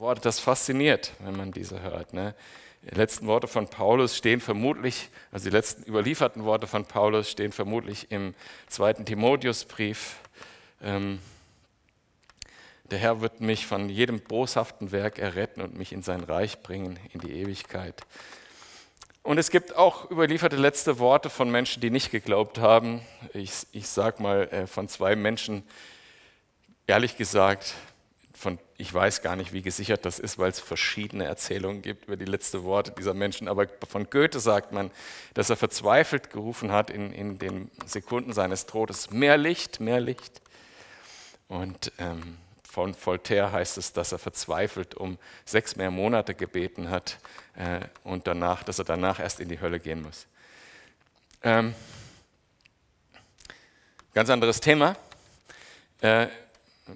Worte, das fasziniert, wenn man diese hört. Ne? Die letzten Worte von Paulus stehen vermutlich, also die letzten überlieferten Worte von Paulus stehen vermutlich im zweiten Timotheusbrief. Ähm, der Herr wird mich von jedem boshaften Werk erretten und mich in sein Reich bringen, in die Ewigkeit. Und es gibt auch überlieferte letzte Worte von Menschen, die nicht geglaubt haben. Ich, ich sage mal äh, von zwei Menschen, ehrlich gesagt, von, ich weiß gar nicht, wie gesichert das ist, weil es verschiedene Erzählungen gibt über die letzten Worte dieser Menschen. Aber von Goethe sagt man, dass er verzweifelt gerufen hat in, in den Sekunden seines Todes, mehr Licht, mehr Licht. Und ähm, von Voltaire heißt es, dass er verzweifelt um sechs mehr Monate gebeten hat äh, und danach, dass er danach erst in die Hölle gehen muss. Ähm, ganz anderes Thema. Äh,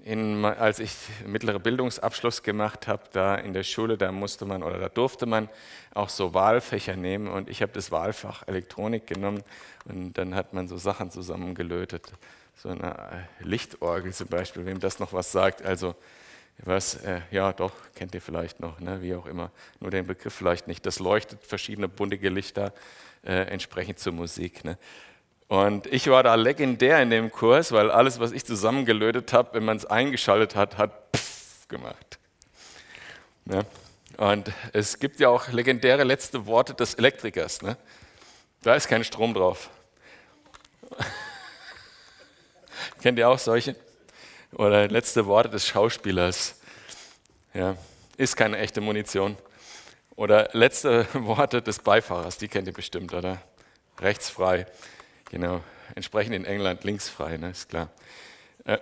in, als ich mittlere Bildungsabschluss gemacht habe, da in der Schule, da musste man oder da durfte man auch so Wahlfächer nehmen und ich habe das Wahlfach Elektronik genommen und dann hat man so Sachen zusammengelötet. So eine äh, Lichtorgel zum Beispiel, wem das noch was sagt. Also was, äh, ja doch, kennt ihr vielleicht noch, ne? wie auch immer, nur den Begriff vielleicht nicht. Das leuchtet verschiedene bunte Lichter äh, entsprechend zur Musik. Ne? Und ich war da legendär in dem Kurs, weil alles, was ich zusammengelötet habe, wenn man es eingeschaltet hat, hat Pfff gemacht. Ne? Und es gibt ja auch legendäre letzte Worte des Elektrikers. Ne? Da ist kein Strom drauf. Kennt ihr auch solche? Oder letzte Worte des Schauspielers. Ja, ist keine echte Munition. Oder letzte Worte des Beifahrers, die kennt ihr bestimmt, oder? Rechtsfrei. Genau, entsprechend in England linksfrei, ne, ist klar. Äh,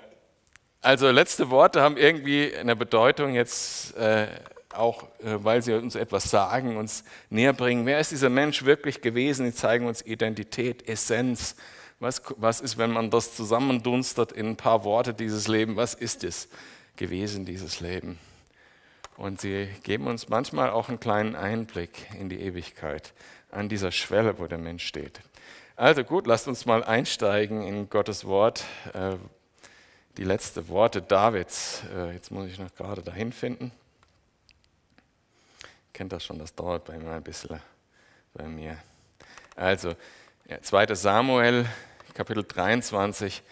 also letzte Worte haben irgendwie eine Bedeutung jetzt äh, auch, äh, weil sie uns etwas sagen, uns näher bringen. Wer ist dieser Mensch wirklich gewesen? Die zeigen uns Identität, Essenz. Was, was ist, wenn man das zusammendunstet in ein paar Worte, dieses Leben? Was ist es gewesen, dieses Leben? Und sie geben uns manchmal auch einen kleinen Einblick in die Ewigkeit, an dieser Schwelle, wo der Mensch steht. Also gut, lasst uns mal einsteigen in Gottes Wort. Äh, die letzten Worte Davids. Äh, jetzt muss ich noch gerade dahin finden. Kennt das schon, das dauert bei mir ein bisschen bei mir. Also, 2. Samuel, Kapitel 23,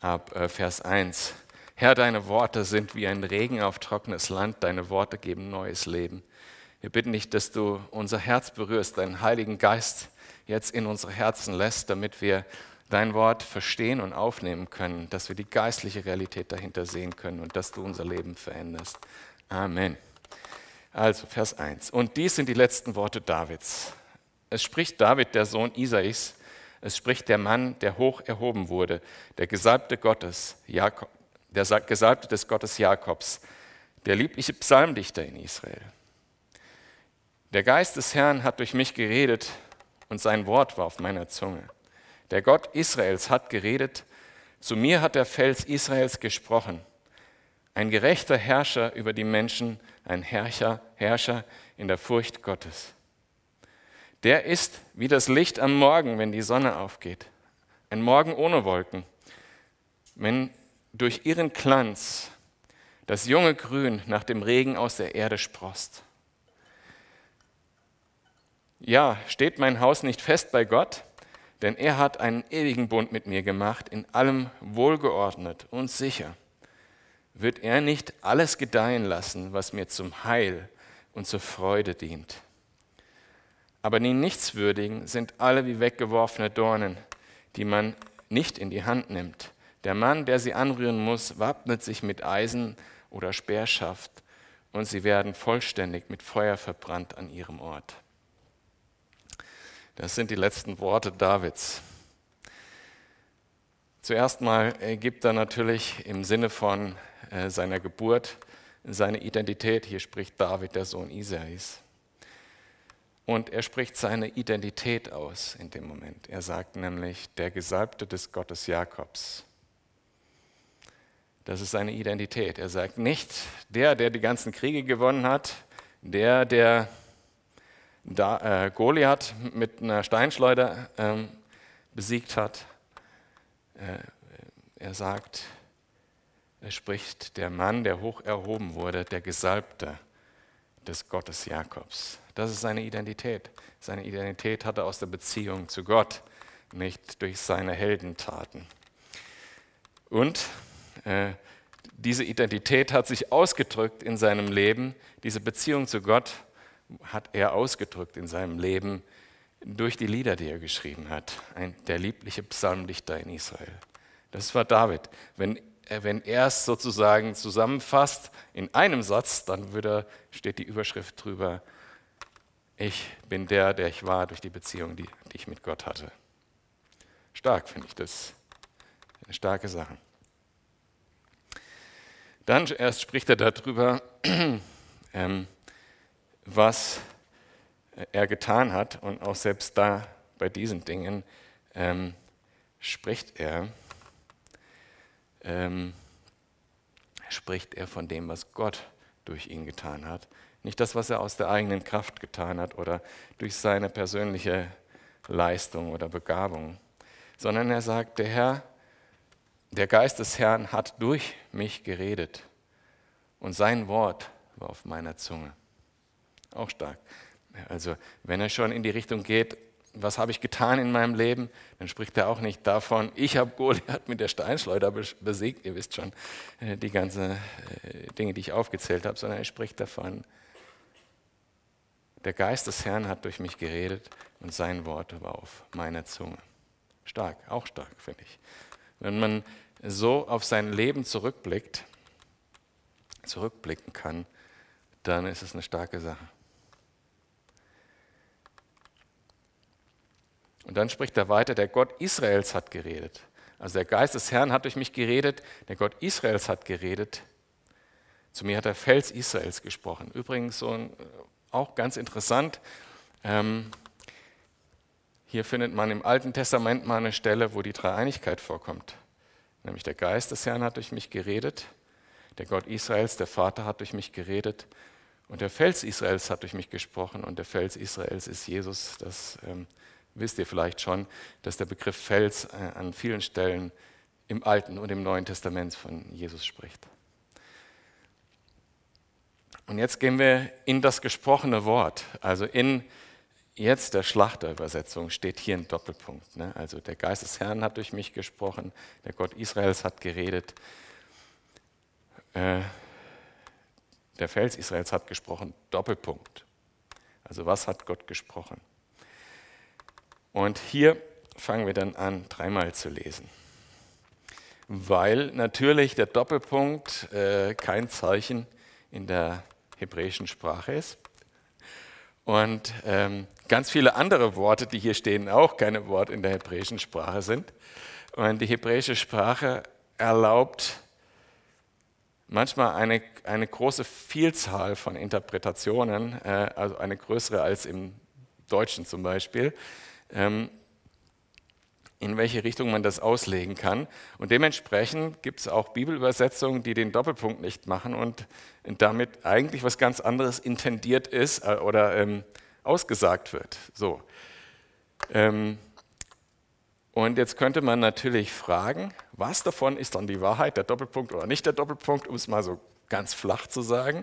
ab äh, Vers 1. Herr, deine Worte sind wie ein Regen auf trockenes Land, deine Worte geben neues Leben. Wir bitten dich, dass du unser Herz berührst, deinen Heiligen Geist jetzt in unsere Herzen lässt, damit wir dein Wort verstehen und aufnehmen können, dass wir die geistliche Realität dahinter sehen können und dass du unser Leben veränderst. Amen. Also Vers 1. Und dies sind die letzten Worte Davids. Es spricht David, der Sohn Isais, es spricht der Mann, der hoch erhoben wurde, der Gesalbte Gottes, Jakob, der Gesalbte des Gottes Jakobs, der liebliche Psalmdichter in Israel. Der Geist des Herrn hat durch mich geredet und sein Wort war auf meiner Zunge. Der Gott Israels hat geredet, zu mir hat der Fels Israels gesprochen. Ein gerechter Herrscher über die Menschen, ein Herrscher, Herrscher in der Furcht Gottes. Der ist wie das Licht am Morgen, wenn die Sonne aufgeht. Ein Morgen ohne Wolken. Wenn durch ihren Glanz das junge Grün nach dem Regen aus der Erde sprost. Ja, steht mein Haus nicht fest bei Gott? Denn er hat einen ewigen Bund mit mir gemacht, in allem wohlgeordnet und sicher. Wird er nicht alles gedeihen lassen, was mir zum Heil und zur Freude dient? Aber die Nichtswürdigen sind alle wie weggeworfene Dornen, die man nicht in die Hand nimmt. Der Mann, der sie anrühren muss, wappnet sich mit Eisen oder Speerschaft, und sie werden vollständig mit Feuer verbrannt an ihrem Ort. Das sind die letzten Worte Davids. Zuerst mal gibt er natürlich im Sinne von äh, seiner Geburt seine Identität. Hier spricht David, der Sohn Isais. Und er spricht seine Identität aus in dem Moment. Er sagt nämlich, der Gesalbte des Gottes Jakobs. Das ist seine Identität. Er sagt nicht, der, der die ganzen Kriege gewonnen hat, der, der da, äh, Goliath mit einer Steinschleuder ähm, besiegt hat. Äh, er sagt, spricht der Mann, der hoch erhoben wurde, der Gesalbte des Gottes Jakobs. Das ist seine Identität. Seine Identität hat er aus der Beziehung zu Gott, nicht durch seine Heldentaten. Und äh, diese Identität hat sich ausgedrückt in seinem Leben. Diese Beziehung zu Gott hat er ausgedrückt in seinem Leben durch die Lieder, die er geschrieben hat. Ein, der liebliche Psalmdichter in Israel. Das war David. Wenn, äh, wenn er es sozusagen zusammenfasst in einem Satz, dann würde, steht die Überschrift drüber, ich bin der, der ich war durch die Beziehung, die, die ich mit Gott hatte. Stark finde ich das. Eine starke Sache. Dann erst spricht er darüber, ähm, was er getan hat. Und auch selbst da bei diesen Dingen ähm, spricht er, ähm, spricht er von dem, was Gott durch ihn getan hat. Nicht das, was er aus der eigenen Kraft getan hat oder durch seine persönliche Leistung oder Begabung, sondern er sagt, der Herr, der Geist des Herrn hat durch mich geredet und sein Wort war auf meiner Zunge. Auch stark. Also wenn er schon in die Richtung geht, was habe ich getan in meinem Leben, dann spricht er auch nicht davon, ich habe Goliath mit der Steinschleuder besiegt, ihr wisst schon äh, die ganzen äh, Dinge, die ich aufgezählt habe, sondern er spricht davon, der Geist des Herrn hat durch mich geredet und sein Wort war auf meiner Zunge. Stark, auch stark, finde ich. Wenn man so auf sein Leben zurückblickt, zurückblicken kann, dann ist es eine starke Sache. Und dann spricht er weiter, der Gott Israels hat geredet. Also der Geist des Herrn hat durch mich geredet, der Gott Israels hat geredet. Zu mir hat der Fels Israels gesprochen. Übrigens so ein, auch ganz interessant. Ähm, hier findet man im Alten Testament mal eine Stelle, wo die Dreieinigkeit vorkommt. Nämlich der Geist des Herrn hat durch mich geredet, der Gott Israels, der Vater hat durch mich geredet und der Fels Israels hat durch mich gesprochen und der Fels Israels ist Jesus. Das ähm, wisst ihr vielleicht schon, dass der Begriff Fels äh, an vielen Stellen im Alten und im Neuen Testament von Jesus spricht. Und jetzt gehen wir in das gesprochene Wort. Also in jetzt der Schlachterübersetzung steht hier ein Doppelpunkt. Ne? Also der Geist des Herrn hat durch mich gesprochen, der Gott Israels hat geredet, äh, der Fels Israels hat gesprochen, Doppelpunkt. Also was hat Gott gesprochen? Und hier fangen wir dann an, dreimal zu lesen. Weil natürlich der Doppelpunkt äh, kein Zeichen in der hebräischen Sprache ist. Und ähm, ganz viele andere Worte, die hier stehen, auch keine Worte in der hebräischen Sprache sind. Und die hebräische Sprache erlaubt manchmal eine, eine große Vielzahl von Interpretationen, äh, also eine größere als im Deutschen zum Beispiel. Ähm, in welche Richtung man das auslegen kann. Und dementsprechend gibt es auch Bibelübersetzungen, die den Doppelpunkt nicht machen und damit eigentlich was ganz anderes intendiert ist äh, oder ähm, ausgesagt wird. So. Ähm, und jetzt könnte man natürlich fragen, was davon ist dann die Wahrheit, der Doppelpunkt oder nicht der Doppelpunkt, um es mal so ganz flach zu sagen.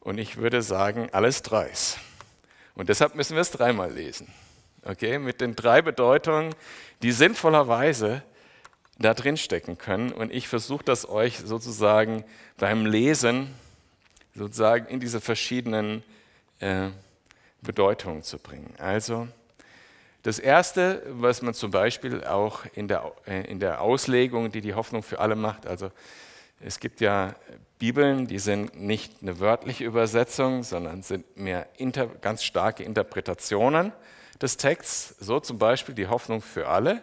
Und ich würde sagen, alles dreis. Und deshalb müssen wir es dreimal lesen okay, mit den drei Bedeutungen, die sinnvollerweise da drin stecken können. Und ich versuche das euch sozusagen beim Lesen sozusagen in diese verschiedenen äh, Bedeutungen zu bringen. Also das Erste, was man zum Beispiel auch in der, äh, in der Auslegung, die die Hoffnung für alle macht, also es gibt ja Bibeln, die sind nicht eine wörtliche Übersetzung, sondern sind mehr inter, ganz starke Interpretationen des Texts, so zum Beispiel die Hoffnung für alle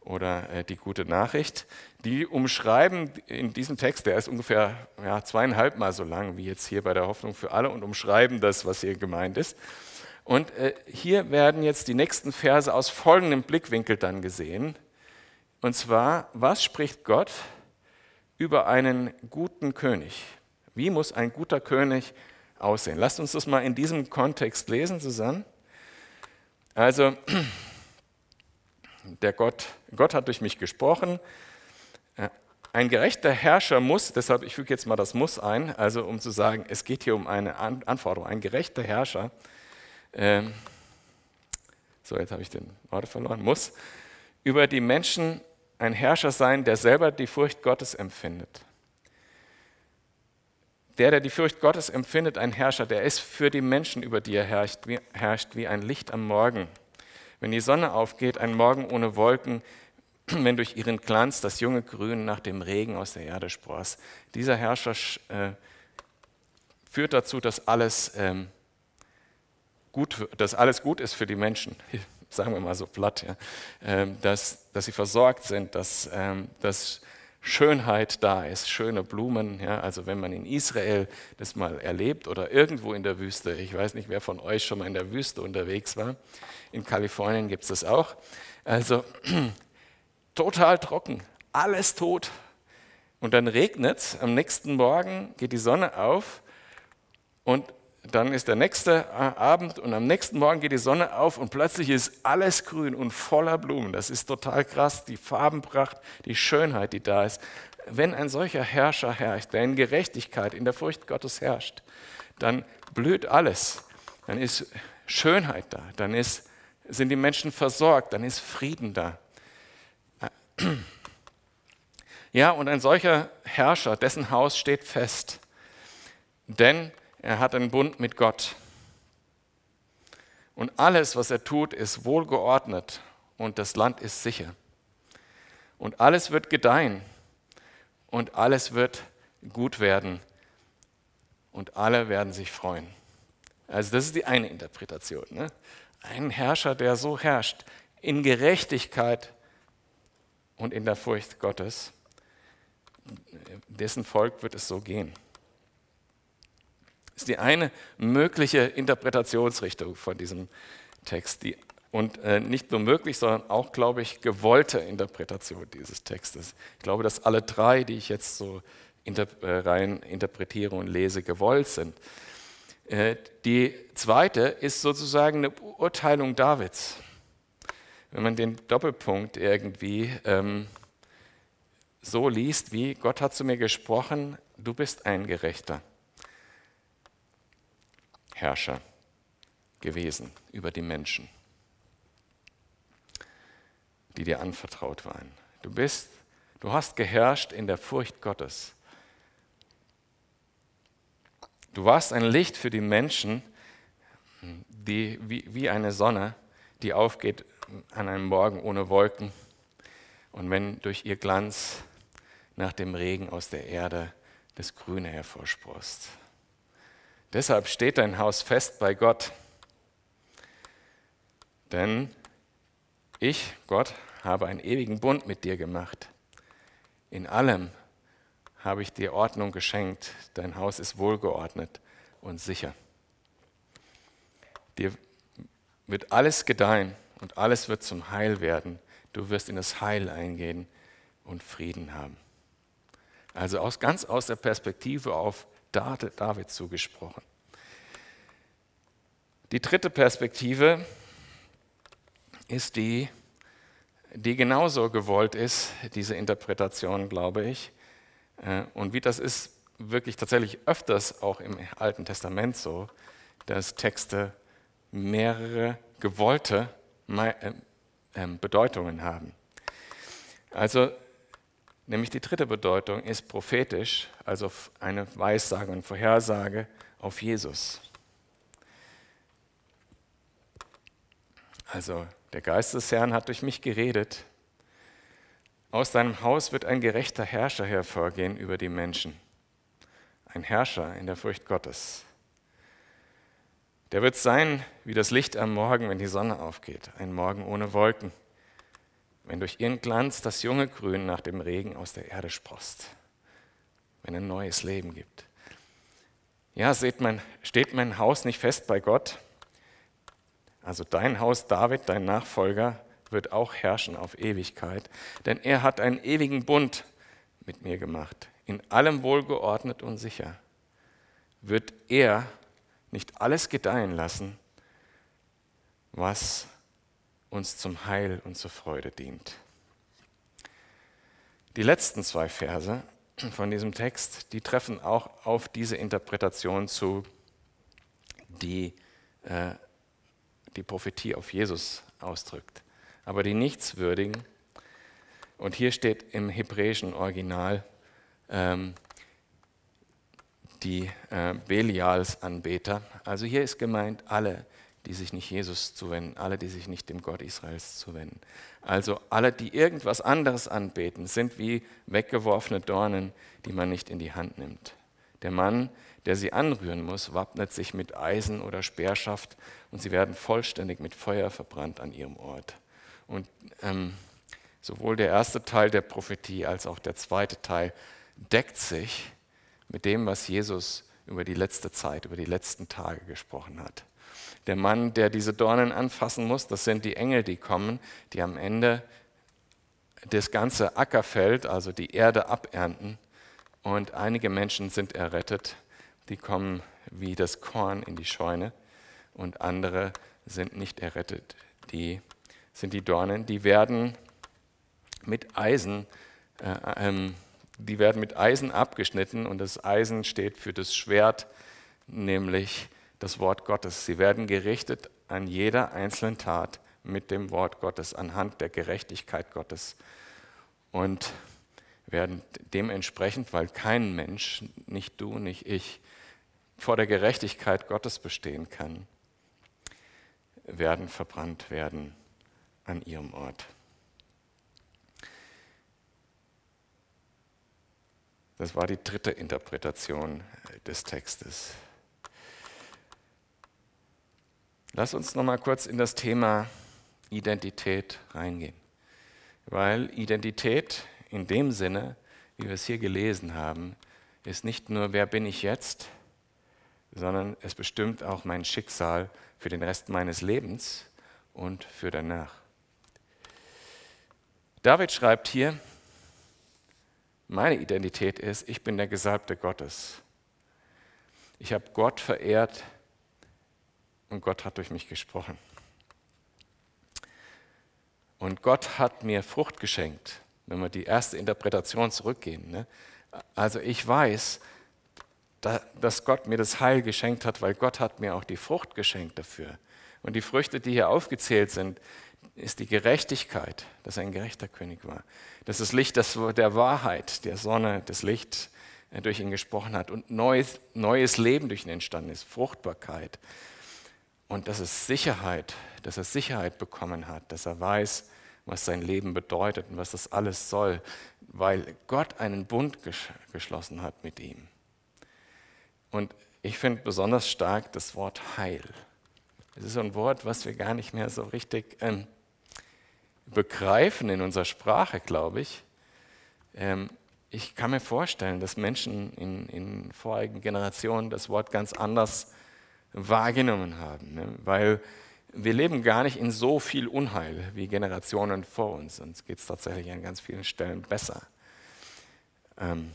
oder äh, die gute Nachricht, die umschreiben in diesem Text, der ist ungefähr ja, zweieinhalb Mal so lang wie jetzt hier bei der Hoffnung für alle und umschreiben das, was hier gemeint ist. Und äh, hier werden jetzt die nächsten Verse aus folgendem Blickwinkel dann gesehen. Und zwar, was spricht Gott über einen guten König? Wie muss ein guter König aussehen? Lasst uns das mal in diesem Kontext lesen zusammen. Also, der Gott, Gott hat durch mich gesprochen. ein gerechter Herrscher muss, deshalb ich füge jetzt mal das Muss ein, also um zu sagen, es geht hier um eine Anforderung. Ein gerechter Herrscher, ähm, so jetzt habe ich den Wort verloren, muss über die Menschen ein Herrscher sein, der selber die Furcht Gottes empfindet. Der, der die Furcht Gottes empfindet, ein Herrscher, der ist für die Menschen, über die er herrscht, wie, herrscht, wie ein Licht am Morgen. Wenn die Sonne aufgeht, ein Morgen ohne Wolken, wenn durch ihren Glanz das junge Grün nach dem Regen aus der Erde spross. Dieser Herrscher äh, führt dazu, dass alles, ähm, gut, dass alles gut ist für die Menschen, sagen wir mal so platt, ja. ähm, dass, dass sie versorgt sind, dass, ähm, dass Schönheit da ist, schöne Blumen. Ja. Also wenn man in Israel das mal erlebt oder irgendwo in der Wüste, ich weiß nicht, wer von euch schon mal in der Wüste unterwegs war, in Kalifornien gibt es das auch. Also total trocken, alles tot. Und dann regnet es, am nächsten Morgen geht die Sonne auf und dann ist der nächste Abend und am nächsten Morgen geht die Sonne auf und plötzlich ist alles grün und voller Blumen. Das ist total krass, die Farbenpracht, die Schönheit, die da ist. Wenn ein solcher Herrscher herrscht, der in Gerechtigkeit, in der Furcht Gottes herrscht, dann blüht alles. Dann ist Schönheit da, dann ist, sind die Menschen versorgt, dann ist Frieden da. Ja, und ein solcher Herrscher, dessen Haus steht fest, denn er hat einen Bund mit Gott. Und alles, was er tut, ist wohlgeordnet und das Land ist sicher. Und alles wird gedeihen und alles wird gut werden und alle werden sich freuen. Also das ist die eine Interpretation. Ne? Ein Herrscher, der so herrscht, in Gerechtigkeit und in der Furcht Gottes, dessen Volk wird es so gehen. Das ist die eine mögliche Interpretationsrichtung von diesem Text. Die, und äh, nicht nur möglich, sondern auch, glaube ich, gewollte Interpretation dieses Textes. Ich glaube, dass alle drei, die ich jetzt so inter, äh, rein interpretiere und lese, gewollt sind. Äh, die zweite ist sozusagen eine Beurteilung Davids wenn man den Doppelpunkt irgendwie ähm, so liest, wie Gott hat zu mir gesprochen, du bist ein Gerechter Herrscher gewesen über die Menschen, die dir anvertraut waren. Du bist, du hast geherrscht in der Furcht Gottes. Du warst ein Licht für die Menschen, die, wie, wie eine Sonne, die aufgeht an einem Morgen ohne Wolken und wenn durch ihr Glanz nach dem Regen aus der Erde das Grüne hervorsprost. Deshalb steht dein Haus fest bei Gott. Denn ich, Gott, habe einen ewigen Bund mit dir gemacht. In allem habe ich dir Ordnung geschenkt. Dein Haus ist wohlgeordnet und sicher. Dir wird alles gedeihen und alles wird zum Heil werden. Du wirst in das Heil eingehen und Frieden haben. Also aus, ganz aus der Perspektive auf David zugesprochen. Die dritte Perspektive ist die, die genauso gewollt ist, diese Interpretation, glaube ich. Äh, und wie das ist, wirklich tatsächlich öfters auch im Alten Testament so, dass Texte mehrere gewollte äh, ähm, Bedeutungen haben. Also, nämlich die dritte Bedeutung ist prophetisch, also eine Weissage und Vorhersage auf Jesus. Also, der Geist des Herrn hat durch mich geredet. Aus deinem Haus wird ein gerechter Herrscher hervorgehen über die Menschen. Ein Herrscher in der Furcht Gottes. Der wird sein wie das Licht am Morgen, wenn die Sonne aufgeht, ein Morgen ohne Wolken, wenn durch ihren Glanz das junge Grün nach dem Regen aus der Erde sprost, wenn ein neues Leben gibt. Ja, seht man, steht mein Haus nicht fest bei Gott? Also dein Haus, David, dein Nachfolger, wird auch herrschen auf Ewigkeit, denn er hat einen ewigen Bund mit mir gemacht, in allem wohlgeordnet und sicher. Wird er nicht alles gedeihen lassen, was uns zum Heil und zur Freude dient. Die letzten zwei Verse von diesem Text, die treffen auch auf diese Interpretation zu, die äh, die Prophetie auf Jesus ausdrückt. Aber die Nichtswürdigen, und hier steht im hebräischen Original, ähm, die äh, Belials-Anbeter. Also hier ist gemeint alle, die sich nicht Jesus zuwenden, alle, die sich nicht dem Gott Israels zuwenden. Also alle, die irgendwas anderes anbeten, sind wie weggeworfene Dornen, die man nicht in die Hand nimmt. Der Mann, der sie anrühren muss, wappnet sich mit Eisen oder Speerschaft und sie werden vollständig mit Feuer verbrannt an ihrem Ort. Und ähm, sowohl der erste Teil der Prophetie als auch der zweite Teil deckt sich mit dem, was Jesus über die letzte Zeit, über die letzten Tage gesprochen hat. Der Mann, der diese Dornen anfassen muss, das sind die Engel, die kommen, die am Ende das ganze Ackerfeld, also die Erde abernten. Und einige Menschen sind errettet, die kommen wie das Korn in die Scheune. Und andere sind nicht errettet, die sind die Dornen, die werden mit Eisen, äh, ähm, die werden mit Eisen abgeschnitten und das Eisen steht für das Schwert, nämlich das Wort Gottes. Sie werden gerichtet an jeder einzelnen Tat mit dem Wort Gottes, anhand der Gerechtigkeit Gottes. Und werden dementsprechend, weil kein Mensch, nicht du, nicht ich, vor der Gerechtigkeit Gottes bestehen kann, werden verbrannt werden an ihrem Ort. Das war die dritte Interpretation des Textes. Lass uns noch mal kurz in das Thema Identität reingehen. Weil Identität in dem Sinne, wie wir es hier gelesen haben, ist nicht nur, wer bin ich jetzt, sondern es bestimmt auch mein Schicksal für den Rest meines Lebens und für danach. David schreibt hier, meine Identität ist, ich bin der Gesalbte Gottes. Ich habe Gott verehrt und Gott hat durch mich gesprochen. Und Gott hat mir Frucht geschenkt, wenn wir die erste Interpretation zurückgehen. Ne? Also ich weiß, dass Gott mir das Heil geschenkt hat, weil Gott hat mir auch die Frucht geschenkt dafür. Und die Früchte, die hier aufgezählt sind, ist die Gerechtigkeit, dass er ein gerechter König war. Das ist das Licht der Wahrheit, der Sonne, das Licht äh, durch ihn gesprochen hat und neues, neues Leben durch ihn entstanden ist, Fruchtbarkeit, und dass es Sicherheit, dass er Sicherheit bekommen hat, dass er weiß, was sein Leben bedeutet und was das alles soll, weil Gott einen Bund geschlossen hat mit ihm. Und ich finde besonders stark das Wort Heil. Es ist so ein Wort, was wir gar nicht mehr so richtig ähm, begreifen in unserer Sprache, glaube ich. Ähm, ich kann mir vorstellen, dass Menschen in, in vorigen Generationen das Wort ganz anders wahrgenommen haben. Ne? Weil wir leben gar nicht in so viel Unheil wie Generationen vor uns. Uns geht es tatsächlich an ganz vielen Stellen besser. Ähm,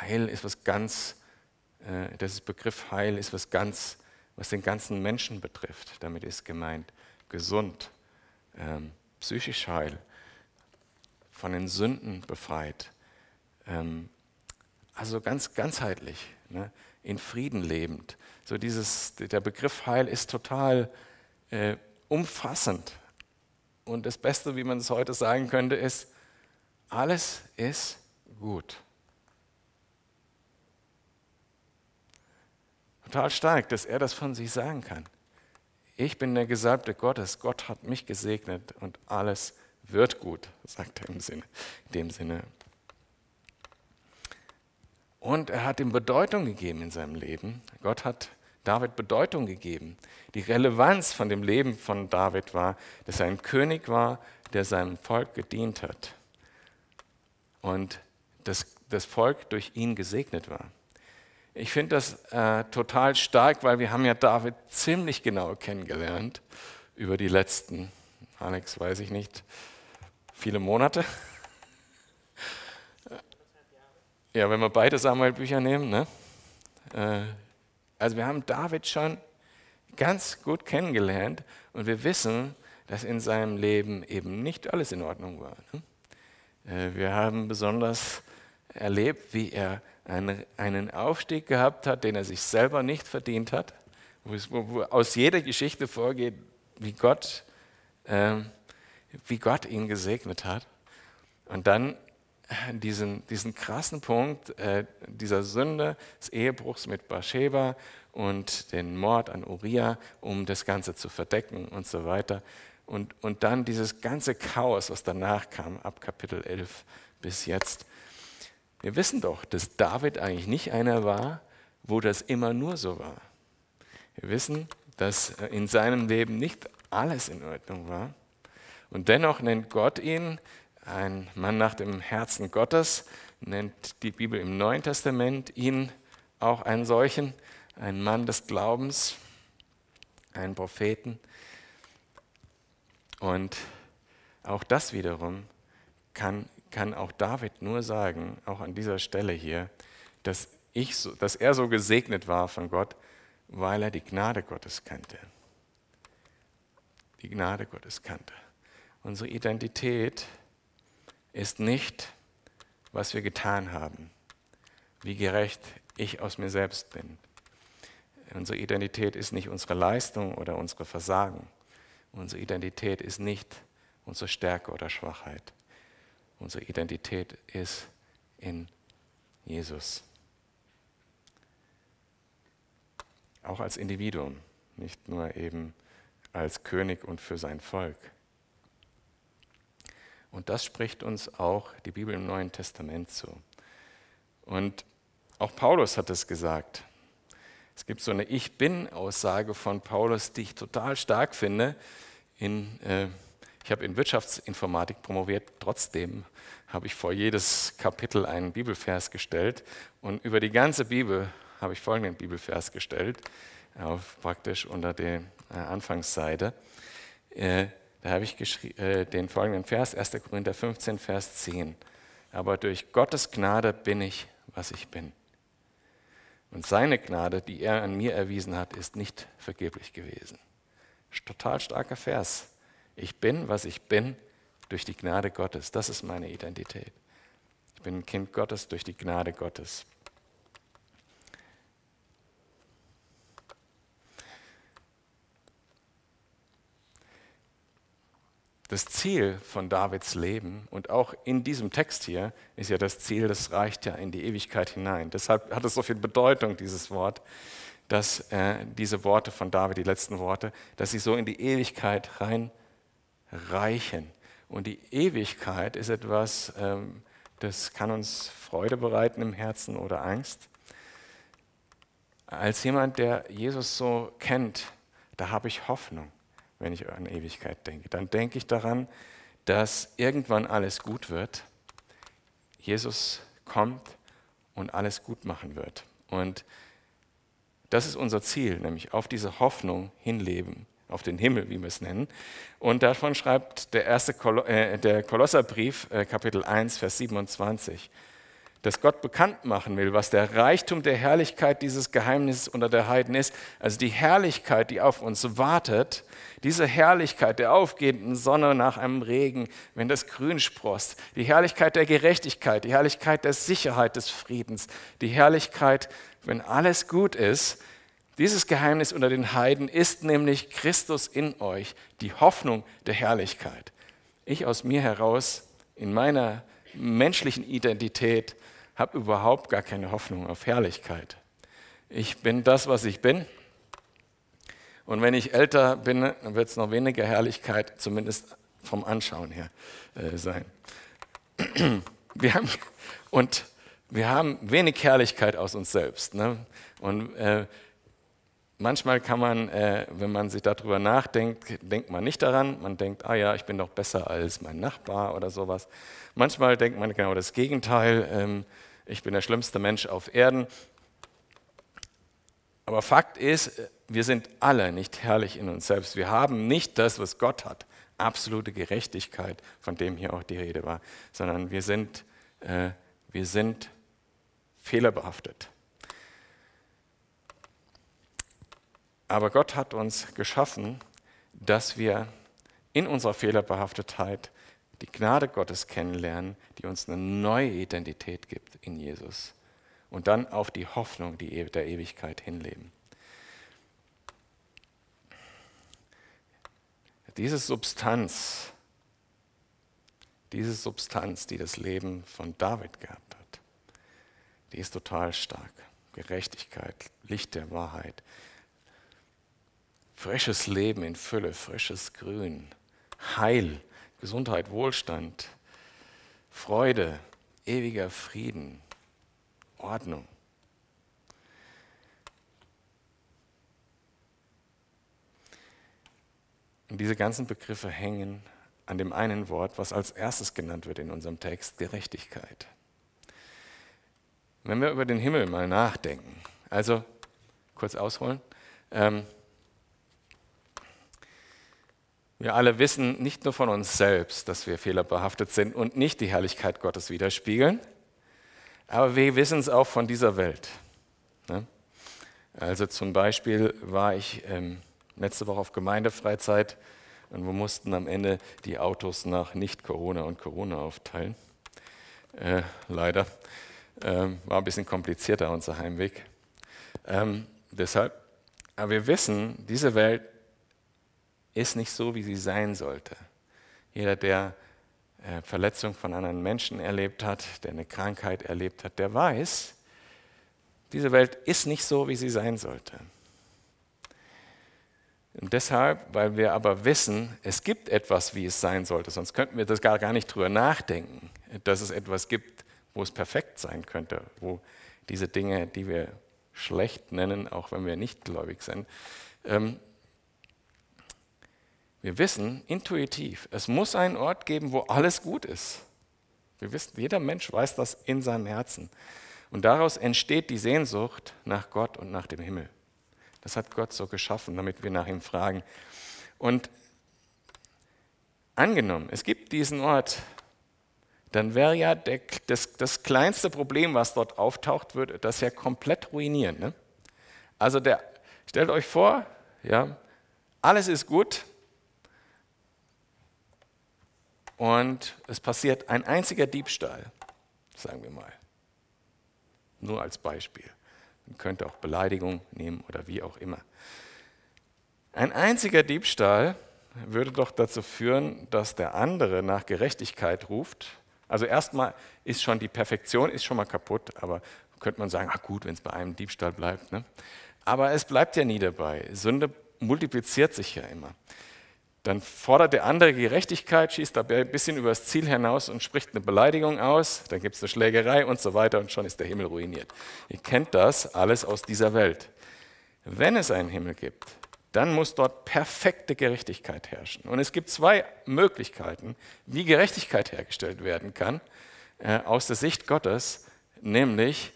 Heil ist was ganz, äh, das Begriff Heil ist was ganz, was den ganzen Menschen betrifft. Damit ist gemeint gesund, ähm, psychisch heil, von den Sünden befreit. Ähm, also ganz ganzheitlich. Ne? In Frieden lebend. So dieses, der Begriff Heil ist total äh, umfassend. Und das Beste, wie man es heute sagen könnte, ist, alles ist gut. Total stark, dass er das von sich sagen kann. Ich bin der Gesalbte Gottes, Gott hat mich gesegnet und alles wird gut, sagt er im Sinne, in dem Sinne. Und er hat ihm Bedeutung gegeben in seinem Leben. Gott hat David Bedeutung gegeben. Die Relevanz von dem Leben von David war, dass er ein König war, der seinem Volk gedient hat. Und dass das Volk durch ihn gesegnet war. Ich finde das äh, total stark, weil wir haben ja David ziemlich genau kennengelernt über die letzten, Alex weiß ich nicht, viele Monate. Ja, wenn wir beide Samuel-Bücher nehmen, ne? Äh, also wir haben David schon ganz gut kennengelernt und wir wissen, dass in seinem Leben eben nicht alles in Ordnung war. Ne? Äh, wir haben besonders erlebt, wie er einen Aufstieg gehabt hat, den er sich selber nicht verdient hat, wo, aus jeder Geschichte vorgeht, wie Gott, ähm, wie Gott ihn gesegnet hat. Und dann diesen, diesen krassen Punkt äh, dieser Sünde, des Ehebruchs mit Bathsheba und den Mord an Uriah, um das Ganze zu verdecken und so weiter. Und, und dann dieses ganze Chaos, was danach kam, ab Kapitel 11 bis jetzt. Wir wissen doch, dass David eigentlich nicht einer war, wo das immer nur so war. Wir wissen, dass in seinem Leben nicht alles in Ordnung war. Und dennoch nennt Gott ihn ein Mann nach dem Herzen Gottes, nennt die Bibel im Neuen Testament ihn auch einen solchen, einen Mann des Glaubens, einen Propheten. Und auch das wiederum kann, kann auch David nur sagen, auch an dieser Stelle hier, dass, ich so, dass er so gesegnet war von Gott, weil er die Gnade Gottes kannte. Die Gnade Gottes kannte. Unsere Identität ist nicht, was wir getan haben, wie gerecht ich aus mir selbst bin. Unsere Identität ist nicht unsere Leistung oder unsere Versagen. Unsere Identität ist nicht unsere Stärke oder Schwachheit. Unsere Identität ist in Jesus. Auch als Individuum, nicht nur eben als König und für sein Volk. Und das spricht uns auch die Bibel im Neuen Testament zu. Und auch Paulus hat es gesagt. Es gibt so eine Ich bin-Aussage von Paulus, die ich total stark finde. In, äh, ich habe in Wirtschaftsinformatik promoviert, trotzdem habe ich vor jedes Kapitel einen Bibelvers gestellt. Und über die ganze Bibel habe ich folgenden Bibelvers gestellt, auf praktisch unter der äh, Anfangsseite. Äh, da habe ich äh, den folgenden Vers, 1. Korinther 15, Vers 10. Aber durch Gottes Gnade bin ich, was ich bin. Und seine Gnade, die er an mir erwiesen hat, ist nicht vergeblich gewesen. Total starker Vers. Ich bin, was ich bin, durch die Gnade Gottes. Das ist meine Identität. Ich bin ein Kind Gottes durch die Gnade Gottes. Das Ziel von Davids Leben und auch in diesem Text hier ist ja das Ziel, das reicht ja in die Ewigkeit hinein. Deshalb hat es so viel Bedeutung, dieses Wort, dass äh, diese Worte von David, die letzten Worte, dass sie so in die Ewigkeit rein reichen. Und die Ewigkeit ist etwas, ähm, das kann uns Freude bereiten im Herzen oder Angst. Als jemand, der Jesus so kennt, da habe ich Hoffnung wenn ich an Ewigkeit denke. Dann denke ich daran, dass irgendwann alles gut wird. Jesus kommt und alles gut machen wird. Und das ist unser Ziel, nämlich auf diese Hoffnung hinleben, auf den Himmel, wie wir es nennen. Und davon schreibt der erste Kol äh, der Kolosserbrief, äh, Kapitel 1, Vers 27 dass Gott bekannt machen will, was der Reichtum der Herrlichkeit dieses Geheimnisses unter der Heiden ist. Also die Herrlichkeit, die auf uns wartet, diese Herrlichkeit der aufgehenden Sonne nach einem Regen, wenn das Grün sprost, die Herrlichkeit der Gerechtigkeit, die Herrlichkeit der Sicherheit des Friedens, die Herrlichkeit, wenn alles gut ist. Dieses Geheimnis unter den Heiden ist nämlich Christus in euch, die Hoffnung der Herrlichkeit. Ich aus mir heraus, in meiner menschlichen Identität, habe überhaupt gar keine Hoffnung auf Herrlichkeit. Ich bin das, was ich bin. Und wenn ich älter bin, wird es noch weniger Herrlichkeit, zumindest vom Anschauen her, äh, sein. Wir haben, und wir haben wenig Herrlichkeit aus uns selbst. Ne? Und äh, manchmal kann man, äh, wenn man sich darüber nachdenkt, denkt man nicht daran. Man denkt, ah ja, ich bin doch besser als mein Nachbar oder sowas. Manchmal denkt man genau das Gegenteil. Ähm, ich bin der schlimmste Mensch auf Erden. Aber Fakt ist, wir sind alle nicht herrlich in uns selbst. Wir haben nicht das, was Gott hat, absolute Gerechtigkeit, von dem hier auch die Rede war, sondern wir sind, äh, wir sind fehlerbehaftet. Aber Gott hat uns geschaffen, dass wir in unserer Fehlerbehaftetheit die Gnade Gottes kennenlernen, die uns eine neue Identität gibt in Jesus. Und dann auf die Hoffnung die der Ewigkeit hinleben. Diese Substanz, diese Substanz, die das Leben von David gehabt hat, die ist total stark. Gerechtigkeit, Licht der Wahrheit, frisches Leben in Fülle, frisches Grün, Heil, Gesundheit, Wohlstand, Freude, ewiger Frieden, Ordnung. Und diese ganzen Begriffe hängen an dem einen Wort, was als erstes genannt wird in unserem Text, Gerechtigkeit. Wenn wir über den Himmel mal nachdenken, also kurz ausholen, ähm, wir alle wissen nicht nur von uns selbst, dass wir fehlerbehaftet sind und nicht die Herrlichkeit Gottes widerspiegeln, aber wir wissen es auch von dieser Welt. Ne? Also zum Beispiel war ich ähm, letzte Woche auf Gemeindefreizeit und wir mussten am Ende die Autos nach Nicht-Corona und Corona aufteilen. Äh, leider. Ähm, war ein bisschen komplizierter unser Heimweg. Ähm, deshalb, aber wir wissen, diese Welt ist nicht so, wie sie sein sollte. Jeder, der äh, Verletzung von anderen Menschen erlebt hat, der eine Krankheit erlebt hat, der weiß, diese Welt ist nicht so, wie sie sein sollte. Und deshalb, weil wir aber wissen, es gibt etwas, wie es sein sollte, sonst könnten wir das gar, gar nicht drüber nachdenken, dass es etwas gibt, wo es perfekt sein könnte, wo diese Dinge, die wir schlecht nennen, auch wenn wir nicht gläubig sind, ähm, wir wissen intuitiv, es muss einen Ort geben, wo alles gut ist. Wir wissen, jeder Mensch weiß das in seinem Herzen. Und daraus entsteht die Sehnsucht nach Gott und nach dem Himmel. Das hat Gott so geschaffen, damit wir nach ihm fragen. Und angenommen, es gibt diesen Ort, dann wäre ja der, das, das, kleinste Problem, was dort auftaucht, würde das ja komplett ruinieren. Ne? Also der, stellt euch vor, ja, alles ist gut, und es passiert ein einziger Diebstahl, sagen wir mal. Nur als Beispiel. Man könnte auch Beleidigung nehmen oder wie auch immer. Ein einziger Diebstahl würde doch dazu führen, dass der andere nach Gerechtigkeit ruft. Also erstmal ist schon die Perfektion ist schon mal kaputt, aber könnte man sagen, ach gut, wenn es bei einem Diebstahl bleibt. Ne? Aber es bleibt ja nie dabei. Sünde multipliziert sich ja immer. Dann fordert der andere Gerechtigkeit, schießt dabei ein bisschen übers Ziel hinaus und spricht eine Beleidigung aus. Dann gibt es eine Schlägerei und so weiter und schon ist der Himmel ruiniert. Ihr kennt das alles aus dieser Welt. Wenn es einen Himmel gibt, dann muss dort perfekte Gerechtigkeit herrschen. Und es gibt zwei Möglichkeiten, wie Gerechtigkeit hergestellt werden kann äh, aus der Sicht Gottes, nämlich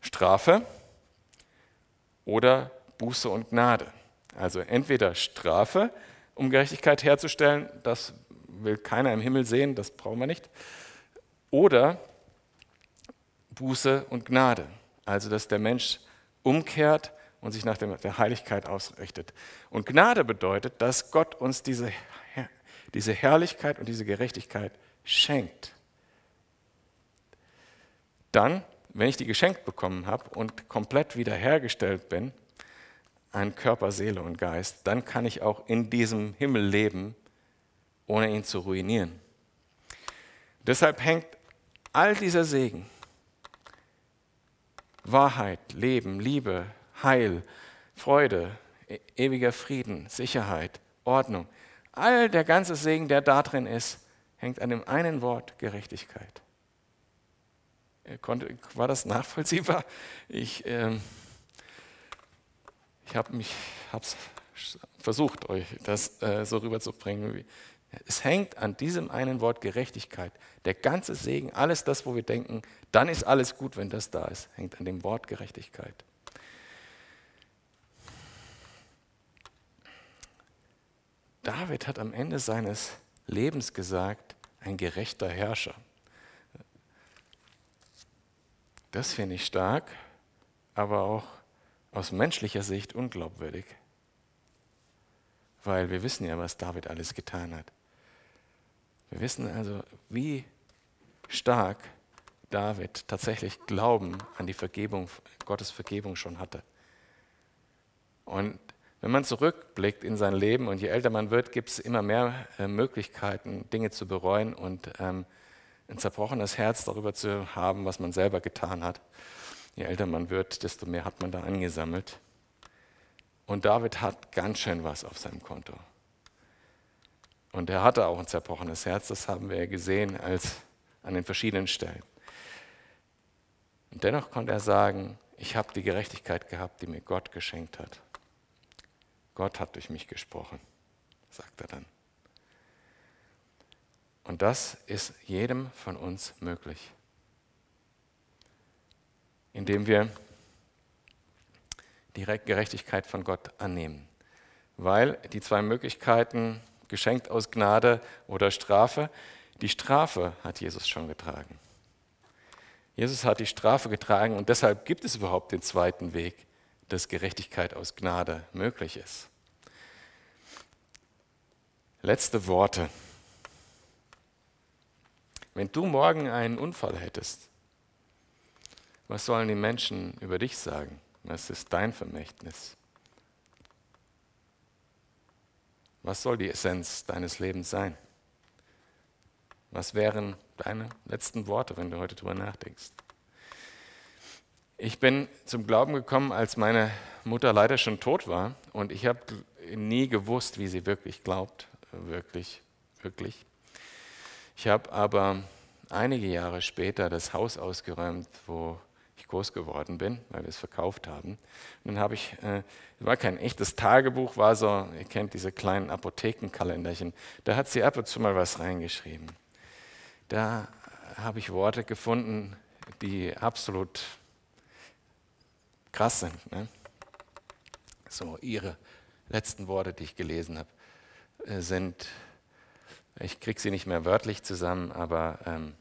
Strafe oder Buße und Gnade. Also entweder Strafe, um Gerechtigkeit herzustellen. Das will keiner im Himmel sehen, das brauchen wir nicht. Oder Buße und Gnade, also dass der Mensch umkehrt und sich nach der Heiligkeit ausrichtet. Und Gnade bedeutet, dass Gott uns diese, diese Herrlichkeit und diese Gerechtigkeit schenkt. Dann, wenn ich die geschenkt bekommen habe und komplett wiederhergestellt bin, an Körper, Seele und Geist, dann kann ich auch in diesem Himmel leben, ohne ihn zu ruinieren. Deshalb hängt all dieser Segen, Wahrheit, Leben, Liebe, Heil, Freude, e-, ewiger Frieden, Sicherheit, Ordnung, all der ganze Segen, der da drin ist, hängt an dem einen Wort Gerechtigkeit. War das nachvollziehbar? Ich, ähm, ich habe mich hab's versucht, euch das äh, so rüberzubringen. Es hängt an diesem einen Wort Gerechtigkeit. Der ganze Segen, alles das, wo wir denken, dann ist alles gut, wenn das da ist, hängt an dem Wort Gerechtigkeit. David hat am Ende seines Lebens gesagt, ein gerechter Herrscher. Das finde ich stark, aber auch aus menschlicher Sicht unglaubwürdig, weil wir wissen ja, was David alles getan hat. Wir wissen also, wie stark David tatsächlich Glauben an die Vergebung, Gottes Vergebung schon hatte. Und wenn man zurückblickt in sein Leben und je älter man wird, gibt es immer mehr äh, Möglichkeiten, Dinge zu bereuen und ähm, ein zerbrochenes Herz darüber zu haben, was man selber getan hat. Je älter man wird, desto mehr hat man da angesammelt. Und David hat ganz schön was auf seinem Konto. Und er hatte auch ein zerbrochenes Herz, das haben wir ja gesehen als an den verschiedenen Stellen. Und dennoch konnte er sagen, ich habe die Gerechtigkeit gehabt, die mir Gott geschenkt hat. Gott hat durch mich gesprochen, sagt er dann. Und das ist jedem von uns möglich, indem wir die Gerechtigkeit von Gott annehmen. Weil die zwei Möglichkeiten, geschenkt aus Gnade oder Strafe, die Strafe hat Jesus schon getragen. Jesus hat die Strafe getragen und deshalb gibt es überhaupt den zweiten Weg, dass Gerechtigkeit aus Gnade möglich ist. Letzte Worte. Wenn du morgen einen Unfall hättest, was sollen die Menschen über dich sagen? Was ist dein Vermächtnis? Was soll die Essenz deines Lebens sein? Was wären deine letzten Worte, wenn du heute darüber nachdenkst? Ich bin zum Glauben gekommen, als meine Mutter leider schon tot war und ich habe nie gewusst, wie sie wirklich glaubt, wirklich, wirklich. Ich habe aber einige Jahre später das Haus ausgeräumt, wo ich groß geworden bin, weil wir es verkauft haben. Und dann habe ich, äh, war kein echtes Tagebuch, war so, ihr kennt diese kleinen Apothekenkalenderchen, da hat sie ab und zu mal was reingeschrieben. Da habe ich Worte gefunden, die absolut krass sind. Ne? So ihre letzten Worte, die ich gelesen habe, äh, sind ich kriege sie nicht mehr wörtlich zusammen, aber ähm,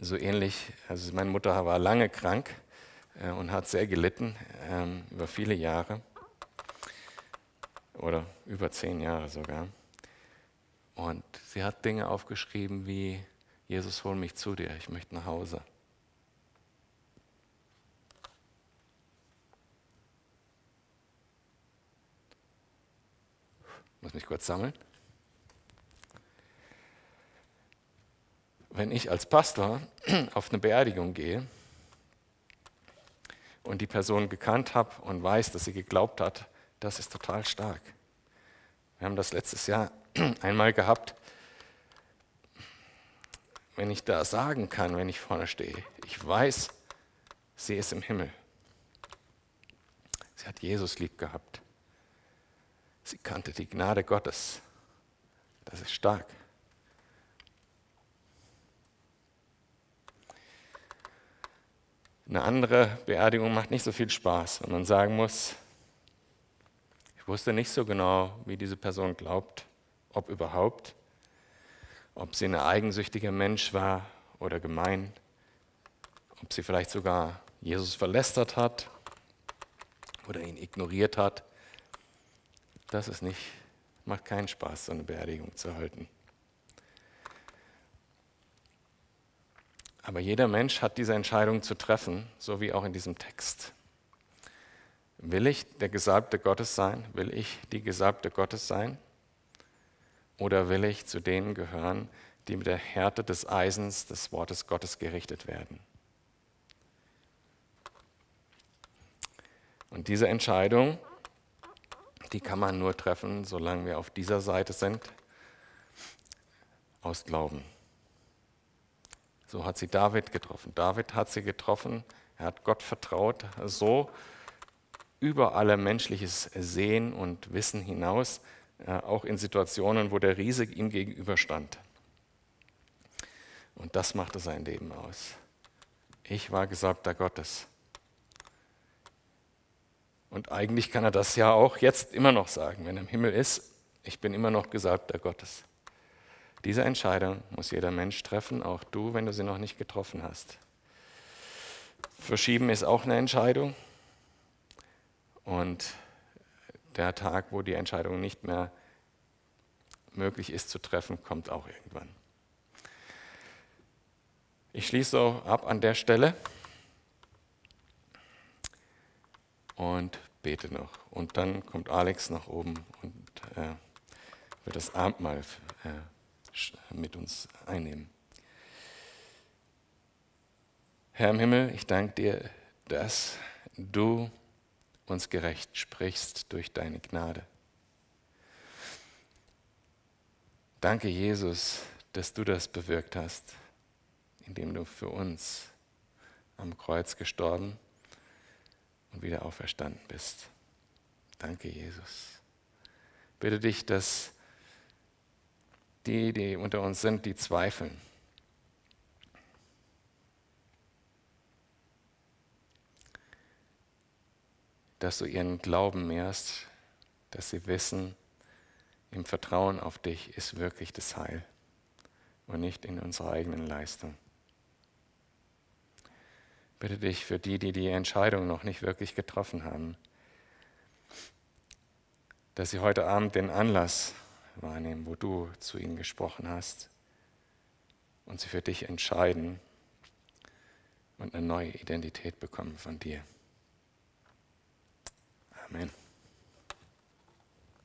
so ähnlich. Also meine Mutter war lange krank äh, und hat sehr gelitten ähm, über viele Jahre oder über zehn Jahre sogar. Und sie hat Dinge aufgeschrieben wie, Jesus, hol mich zu dir, ich möchte nach Hause. Ich muss mich kurz sammeln. Wenn ich als Pastor auf eine Beerdigung gehe und die Person gekannt habe und weiß, dass sie geglaubt hat, das ist total stark. Wir haben das letztes Jahr einmal gehabt, wenn ich da sagen kann, wenn ich vorne stehe, ich weiß, sie ist im Himmel. Sie hat Jesus lieb gehabt. Sie kannte die Gnade Gottes. Das ist stark. Eine andere Beerdigung macht nicht so viel Spaß, wenn man sagen muss, ich wusste nicht so genau, wie diese Person glaubt, ob überhaupt, ob sie ein eigensüchtiger Mensch war oder gemein, ob sie vielleicht sogar Jesus verlästert hat oder ihn ignoriert hat. Das ist nicht, macht keinen Spaß, so eine Beerdigung zu halten. Aber jeder Mensch hat diese Entscheidung zu treffen, so wie auch in diesem Text. Will ich der Gesalbte Gottes sein? Will ich die Gesalbte Gottes sein? Oder will ich zu denen gehören, die mit der Härte des Eisens des Wortes Gottes gerichtet werden? Und diese Entscheidung, die kann man nur treffen, solange wir auf dieser Seite sind, aus Glauben. So hat sie David getroffen. David hat sie getroffen, er hat Gott vertraut, so über alle menschliches Sehen und Wissen hinaus, äh, auch in Situationen, wo der Riese ihm gegenüberstand. Und das machte sein Leben aus. Ich war Gesalbter Gottes. Und eigentlich kann er das ja auch jetzt immer noch sagen, wenn er im Himmel ist, ich bin immer noch Gesalbter Gottes. Diese Entscheidung muss jeder Mensch treffen, auch du, wenn du sie noch nicht getroffen hast. Verschieben ist auch eine Entscheidung. Und der Tag, wo die Entscheidung nicht mehr möglich ist zu treffen, kommt auch irgendwann. Ich schließe so ab an der Stelle und bete noch. Und dann kommt Alex nach oben und äh, wird das Abendmahl äh, mit uns einnehmen. Herr im Himmel, ich danke dir, dass du uns gerecht sprichst durch deine Gnade. Danke, Jesus, dass du das bewirkt hast, indem du für uns am Kreuz gestorben und wieder auferstanden bist. Danke, Jesus. Bitte dich, dass die, die unter uns sind, die zweifeln, dass du ihren Glauben mehrst, dass sie wissen, im Vertrauen auf dich ist wirklich das Heil und nicht in unserer eigenen Leistung. Bitte dich für die, die die Entscheidung noch nicht wirklich getroffen haben, dass sie heute Abend den Anlass wahrnehmen, wo du zu ihnen gesprochen hast und sie für dich entscheiden und eine neue Identität bekommen von dir. Amen.